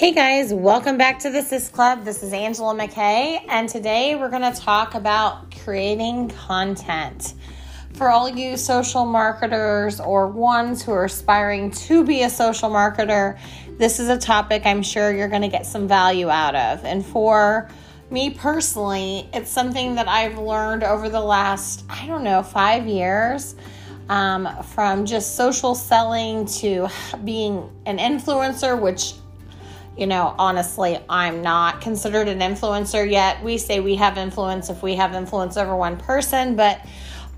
Hey guys, welcome back to the Sis Club. This is Angela McKay, and today we're going to talk about creating content. For all you social marketers or ones who are aspiring to be a social marketer, this is a topic I'm sure you're going to get some value out of. And for me personally, it's something that I've learned over the last, I don't know, five years. Um, from just social selling to being an influencer, which you know, honestly, I'm not considered an influencer yet. We say we have influence if we have influence over one person, but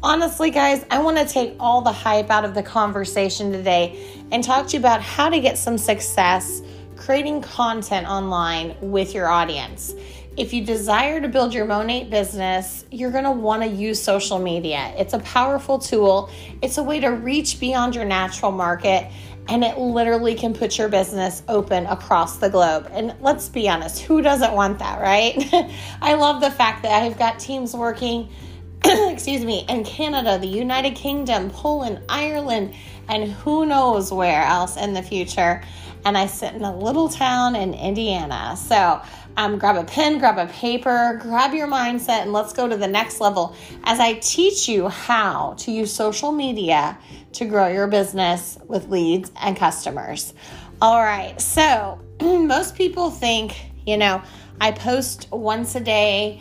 honestly, guys, I want to take all the hype out of the conversation today and talk to you about how to get some success creating content online with your audience. If you desire to build your Monat business, you're going to want to use social media. It's a powerful tool, it's a way to reach beyond your natural market and it literally can put your business open across the globe. And let's be honest, who doesn't want that, right? I love the fact that I've got teams working, excuse me, in Canada, the United Kingdom, Poland, Ireland, and who knows where else in the future. And I sit in a little town in Indiana. So, um, grab a pen, grab a paper, grab your mindset, and let's go to the next level as I teach you how to use social media to grow your business with leads and customers. All right, so most people think, you know, I post once a day.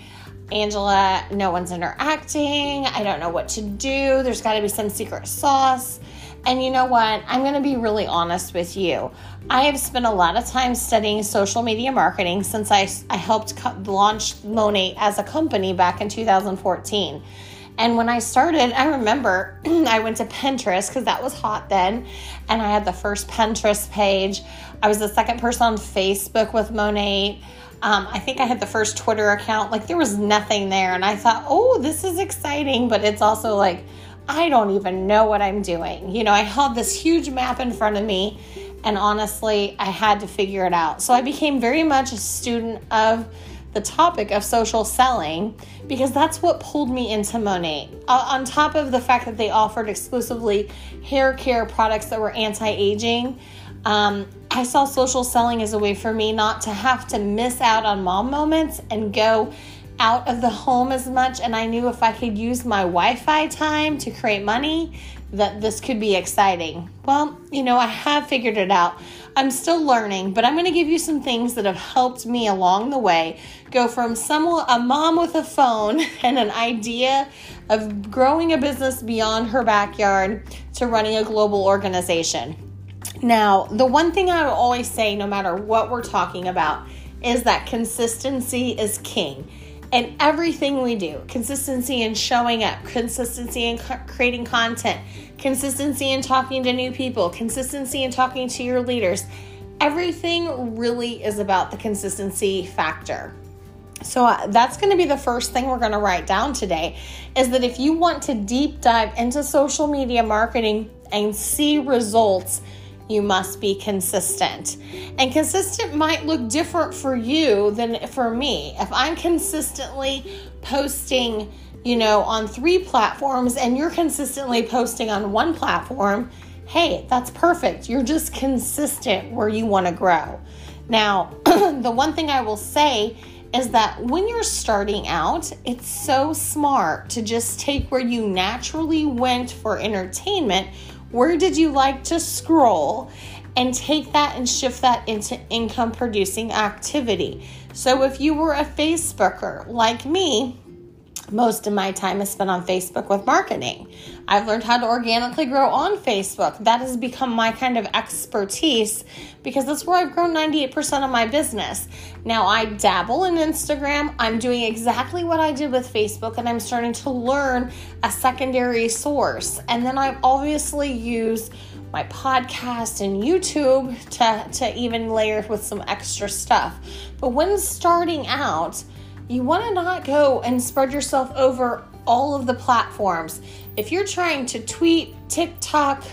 Angela, no one's interacting. I don't know what to do. There's got to be some secret sauce. And you know what? I'm going to be really honest with you. I have spent a lot of time studying social media marketing since I, I helped co- launch Monat as a company back in 2014. And when I started, I remember I went to Pinterest because that was hot then. And I had the first Pinterest page. I was the second person on Facebook with Monat. Um, I think I had the first Twitter account. Like there was nothing there. And I thought, oh, this is exciting. But it's also like, I don't even know what I'm doing. You know, I had this huge map in front of me, and honestly, I had to figure it out. So I became very much a student of the topic of social selling because that's what pulled me into Monat. Uh, on top of the fact that they offered exclusively hair care products that were anti aging, um, I saw social selling as a way for me not to have to miss out on mom moments and go out of the home as much and I knew if I could use my Wi-Fi time to create money that this could be exciting. Well, you know, I have figured it out. I'm still learning, but I'm going to give you some things that have helped me along the way go from someone a mom with a phone and an idea of growing a business beyond her backyard to running a global organization. Now, the one thing I will always say no matter what we're talking about is that consistency is king in everything we do consistency in showing up, consistency in creating content, consistency in talking to new people, consistency in talking to your leaders. Everything really is about the consistency factor. So uh, that's going to be the first thing we're going to write down today is that if you want to deep dive into social media marketing and see results, you must be consistent. And consistent might look different for you than for me. If I'm consistently posting, you know, on three platforms and you're consistently posting on one platform, hey, that's perfect. You're just consistent where you want to grow. Now, the one thing I will say is that when you're starting out, it's so smart to just take where you naturally went for entertainment where did you like to scroll? And take that and shift that into income producing activity. So, if you were a Facebooker like me, most of my time is spent on Facebook with marketing. I've learned how to organically grow on Facebook. That has become my kind of expertise because that's where I've grown 98% of my business. Now I dabble in Instagram. I'm doing exactly what I did with Facebook and I'm starting to learn a secondary source. And then I've obviously used my podcast and YouTube to, to even layer with some extra stuff. But when starting out, you want to not go and spread yourself over all of the platforms. If you're trying to tweet, TikTok,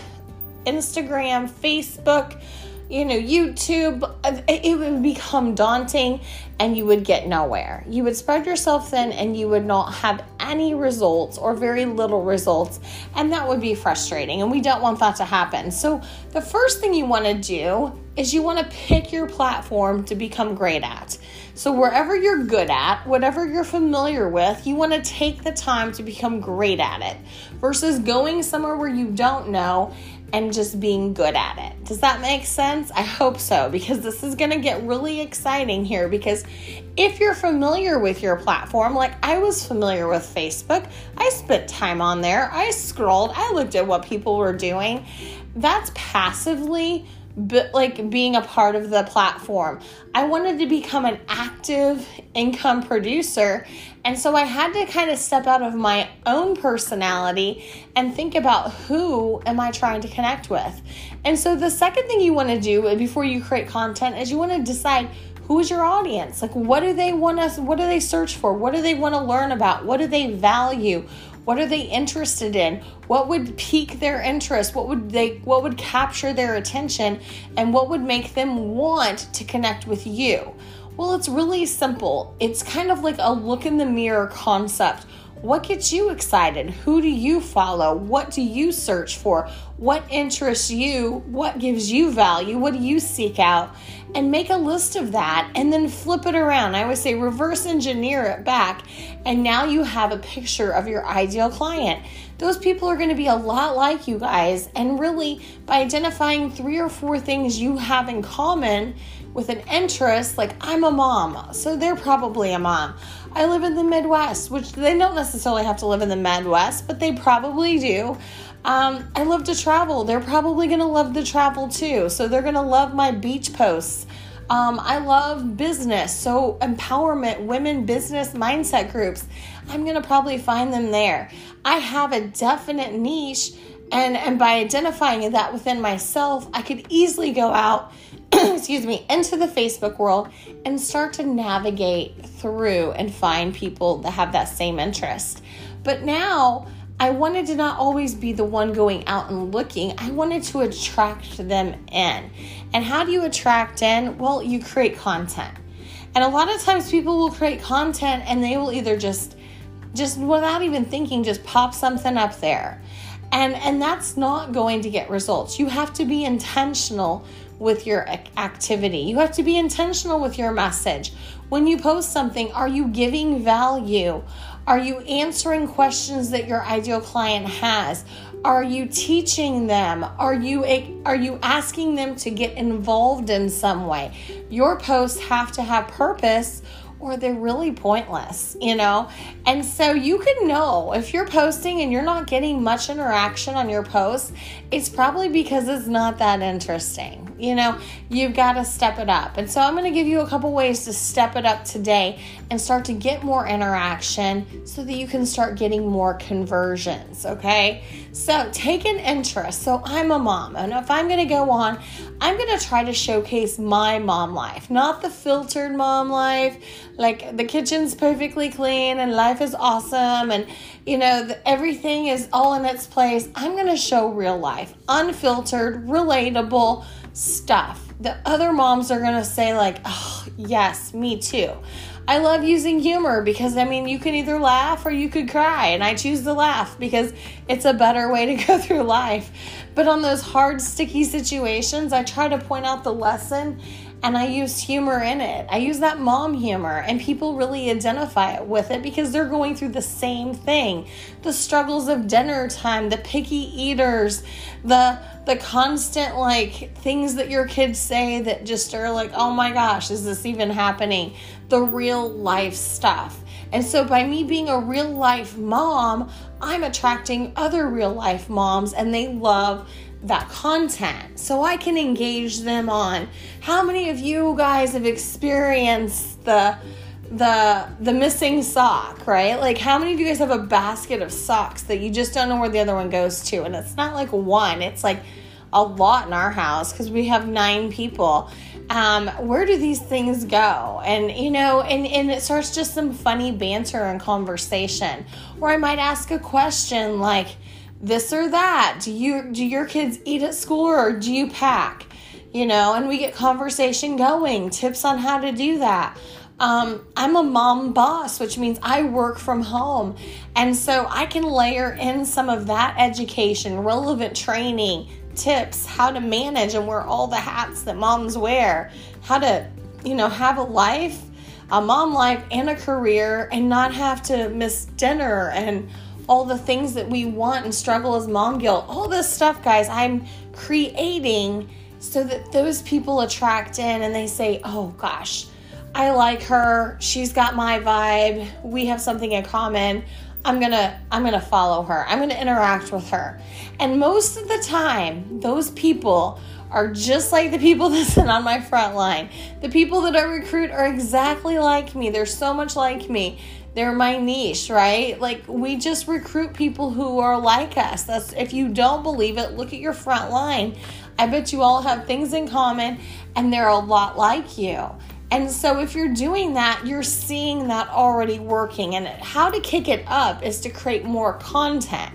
Instagram, Facebook, you know, YouTube, uh, it would become daunting and you would get nowhere. You would spread yourself thin and you would not have any results or very little results, and that would be frustrating. And we don't want that to happen. So, the first thing you want to do is you want to pick your platform to become great at. So, wherever you're good at, whatever you're familiar with, you want to take the time to become great at it versus going somewhere where you don't know and just being good at it. Does that make sense? I hope so because this is going to get really exciting here because if you're familiar with your platform, like I was familiar with Facebook, I spent time on there, I scrolled, I looked at what people were doing. That's passively but like being a part of the platform. I wanted to become an active income producer. And so I had to kind of step out of my own personality and think about who am I trying to connect with. And so the second thing you want to do uh, before you create content is you want to decide who is your audience? Like what do they want us what do they search for? What do they want to learn about? What do they value? What are they interested in? What would pique their interest? What would they what would capture their attention and what would make them want to connect with you? Well, it's really simple. It's kind of like a look in the mirror concept. What gets you excited? Who do you follow? What do you search for? What interests you? What gives you value? What do you seek out? And make a list of that and then flip it around. I always say reverse engineer it back. And now you have a picture of your ideal client. Those people are going to be a lot like you guys. And really, by identifying three or four things you have in common, with an interest, like I'm a mom, so they're probably a mom. I live in the Midwest, which they don't necessarily have to live in the Midwest, but they probably do. Um, I love to travel. They're probably going to love the travel too. So they're going to love my beach posts. Um, I love business. So, empowerment, women business mindset groups, I'm going to probably find them there. I have a definite niche. And, and by identifying that within myself, I could easily go out excuse me, into the Facebook world and start to navigate through and find people that have that same interest. But now I wanted to not always be the one going out and looking, I wanted to attract them in. And how do you attract in? Well, you create content. And a lot of times people will create content and they will either just just without even thinking just pop something up there. And and that's not going to get results. You have to be intentional with your activity. You have to be intentional with your message. When you post something, are you giving value? Are you answering questions that your ideal client has? Are you teaching them? Are you are you asking them to get involved in some way? Your posts have to have purpose or they're really pointless, you know? And so you can know if you're posting and you're not getting much interaction on your posts, it's probably because it's not that interesting. You know, you've got to step it up. And so I'm going to give you a couple ways to step it up today and start to get more interaction so that you can start getting more conversions, okay? So take an interest. So I'm a mom, and if I'm going to go on, I'm going to try to showcase my mom life, not the filtered mom life like the kitchen's perfectly clean and life is awesome and you know the, everything is all in its place i'm going to show real life unfiltered relatable stuff the other moms are going to say like oh yes me too i love using humor because i mean you can either laugh or you could cry and i choose to laugh because it's a better way to go through life but on those hard sticky situations i try to point out the lesson and I use humor in it. I use that mom humor, and people really identify with it because they're going through the same thing. The struggles of dinner time, the picky eaters, the the constant like things that your kids say that just are like, "Oh my gosh, is this even happening?" The real life stuff. And so by me being a real life mom, I'm attracting other real life moms and they love that content so I can engage them on how many of you guys have experienced the the the missing sock, right? Like how many of you guys have a basket of socks that you just don't know where the other one goes to and it's not like one, it's like a lot in our house because we have nine people. Um, where do these things go? And you know, and, and it starts just some funny banter and conversation. Or I might ask a question like, this or that? Do you do your kids eat at school or do you pack? you know, and we get conversation going, tips on how to do that. Um, I'm a mom boss, which means I work from home. And so I can layer in some of that education, relevant training, tips, how to manage and wear all the hats that moms wear, how to, you know, have a life, a mom life, and a career, and not have to miss dinner and all the things that we want and struggle as mom guilt. All this stuff, guys, I'm creating so that those people attract in and they say, oh gosh, I like her. She's got my vibe. We have something in common. I'm going to I'm going to follow her. I'm going to interact with her. And most of the time, those people are just like the people that sit on my front line. The people that I recruit are exactly like me. They're so much like me. They're my niche, right? Like we just recruit people who are like us. That's if you don't believe it, look at your front line. I bet you all have things in common and they're a lot like you. And so, if you're doing that, you're seeing that already working. And how to kick it up is to create more content.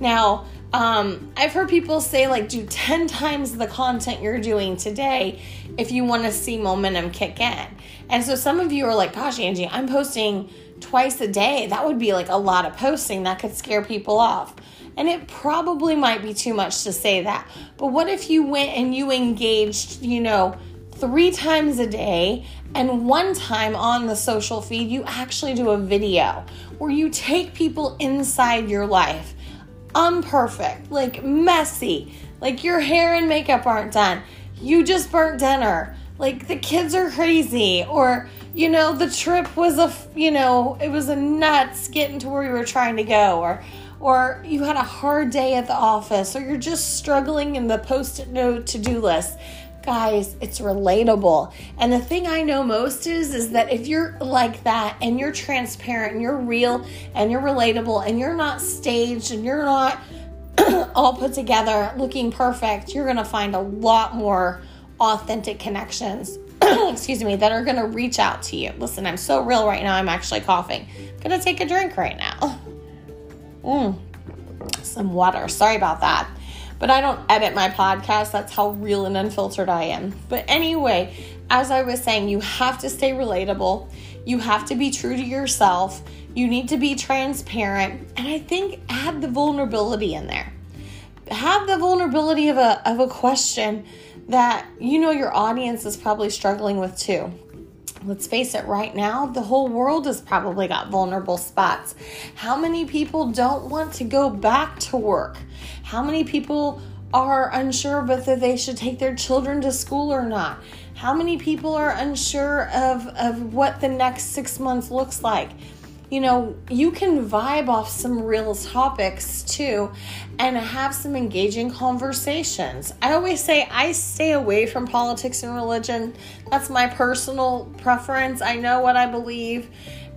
Now, um, I've heard people say, like, do 10 times the content you're doing today if you want to see momentum kick in. And so, some of you are like, gosh, Angie, I'm posting twice a day. That would be like a lot of posting. That could scare people off. And it probably might be too much to say that. But what if you went and you engaged, you know, three times a day, and one time on the social feed, you actually do a video where you take people inside your life. Unperfect, like messy, like your hair and makeup aren't done. You just burnt dinner. Like the kids are crazy, or you know, the trip was a, you know, it was a nuts getting to where you were trying to go, or or you had a hard day at the office, or you're just struggling in the post it note to do list guys it's relatable. And the thing i know most is is that if you're like that and you're transparent and you're real and you're relatable and you're not staged and you're not all put together looking perfect you're going to find a lot more authentic connections excuse me that are going to reach out to you. Listen i'm so real right now i'm actually coughing. I'm going to take a drink right now. Mm, some water sorry about that but I don't edit my podcast. That's how real and unfiltered I am. But anyway, as I was saying, you have to stay relatable. You have to be true to yourself. You need to be transparent. And I think add the vulnerability in there. Have the vulnerability of a, of a question that you know your audience is probably struggling with too let's face it, right now, the whole world has probably got vulnerable spots. How many people don't want to go back to work? How many people are unsure whether they should take their children to school or not? How many people are unsure of, of what the next six months looks like? You know, you can vibe off some real topics too and have some engaging conversations. I always say I stay away from politics and religion. That's my personal preference. I know what I believe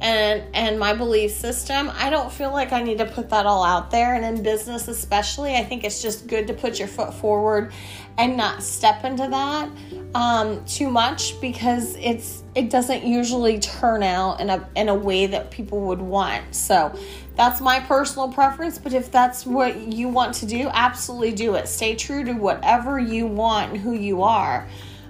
and and my belief system. I don't feel like I need to put that all out there and in business especially, I think it's just good to put your foot forward and not step into that um, too much because it's it doesn't usually turn out in a in a way that people would want. So that's my personal preference, but if that's what you want to do, absolutely do it. Stay true to whatever you want and who you are.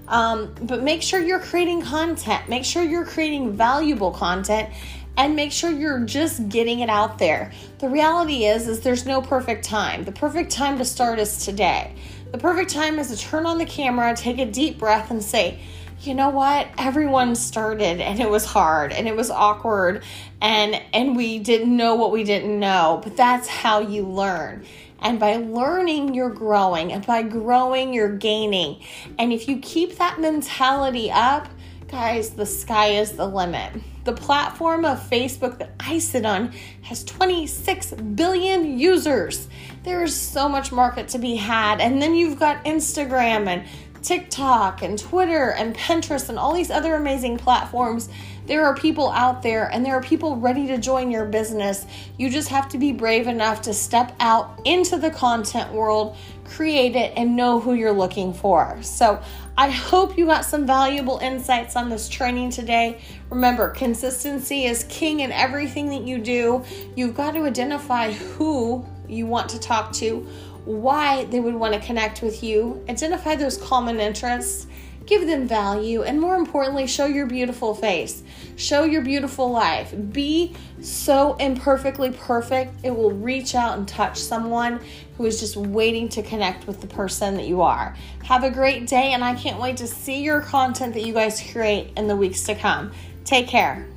Um, but make sure you're creating content. Make sure you're creating valuable content and make sure you're just getting it out there. The reality is is there's no perfect time. The perfect time to start is today. The perfect time is to turn on the camera, take a deep breath, and say, you know what? Everyone started and it was hard and it was awkward and and we didn't know what we didn't know. But that's how you learn. And by learning you're growing. And by growing you're gaining. And if you keep that mentality up guys the sky is the limit. The platform of Facebook that I sit on has 26 billion users. There is so much market to be had. And then you've got Instagram and TikTok and Twitter and Pinterest and all these other amazing platforms. There are people out there and there are people ready to join your business. You just have to be brave enough to step out into the content world, create it, and know who you're looking for. So, I hope you got some valuable insights on this training today. Remember, consistency is king in everything that you do. You've got to identify who you want to talk to, why they would want to connect with you. Identify those common interests give them value, and more importantly, show your beautiful face. Show your beautiful life. Be so imperfectly perfect, it will reach out and touch someone who is just waiting to connect with the person that you are. Have a great day, and I can't wait to see your content that you guys create in the weeks to come. Take care.